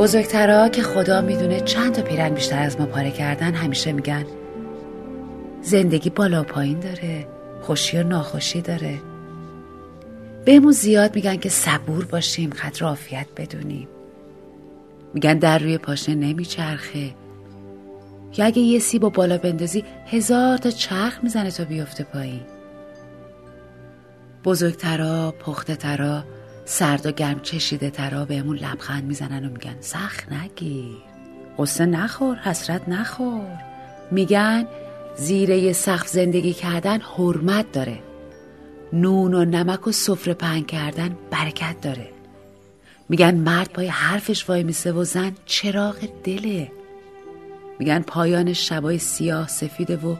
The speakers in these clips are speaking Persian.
بزرگترها که خدا می‌دونه چند تا پیرن بیشتر از ما پاره کردن همیشه میگن زندگی بالا و پایین داره خوشی و ناخوشی داره. بهمون زیاد میگن که صبور باشیم قدر عافیت بدونیم. میگن در روی پاشنه نمیچرخه. یا اگه یه سیب و بالا بندازی هزار تا چرخ می‌زنه تا بیفته پایین. بزرگترا پخته ترا سرد و گرم چشیده ترا بهمون لبخند می‌زنن و میگن سخت نگیر قصه نخور حسرت نخور. میگن زیره سقف زندگی کردن حرمت داره. نون و نمک و سفره پهن کردن برکت داره. میگن مرد پای حرفش وای میسه و زن چراغ دله. میگن پایان شبای سیاه سفیده و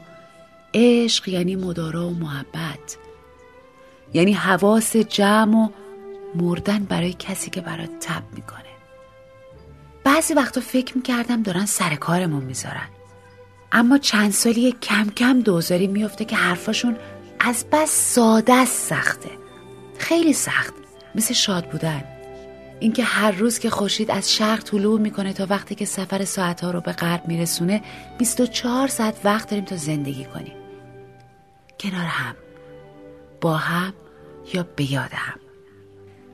عشق یعنی مدارا و محبت. یعنی حواس جمع و مردن برای کسی که برات تب می‌کنه. بعضی وقتا فکر می‌کردم دارن سر کارمون می‌ذارن. اما چند سالی کم کم دوزاری میفته که حرفاشون از بس ساده سخته. خیلی سخت. مثل شاد بودن. اینکه هر روز که خورشید از شرق طلوع می‌کنه تا وقتی که سفر ساعتها رو به غرب میرسونه 24 ساعت وقت داریم تا زندگی کنیم. کنار هم. با هم یا به هم.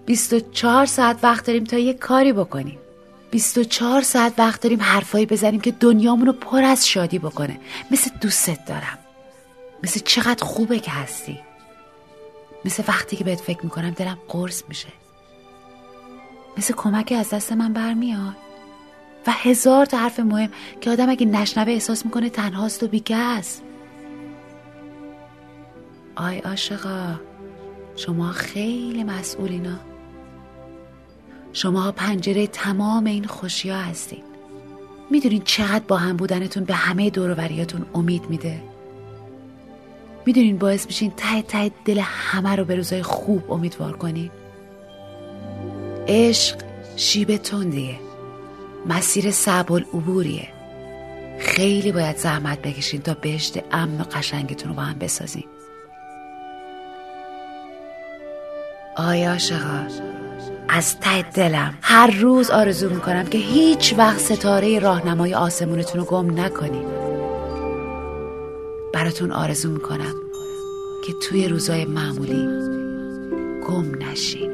24 ساعت وقت داریم تا یه کاری بکنیم. 24 ساعت وقت داریم حرفایی بزنیم که دنیامونو پر از شادی بکنه. مثل دوستت دارم. مثل چقدر خوبه که هستی. مثل وقتی که بهت فکر می‌کنم دلم قرص میشه. مثل کمکی از دست من برمیاد. و هزار تا حرف مهم که آدم اگه نشنوه احساس می‌کنه تنهاست و بیکس آی عاشقا شما خیلی مسئولینا شما پنجره تمام این خوشی ها هستین. می‌دونین چقدر با هم بودنتون به همه دوروبریاتون امید میده؟ می‌دونین باعث میشین ته ته دل همه رو به روزای خوب امیدوار کنین؟ عشق شیب تندیه. مسیر صعب العبوریه خیلی باید زحمت بکشین تا بهشت امن و قشنگتون رو با هم بسازین. آیا عاشقا از ته دلم. هر روز آرزو می‌کنم که هیچ وقت ستاره راهنمای آسمونتون رو گم نکنید براتون آرزو می‌کنم که توی روزای معمولی گم نشین.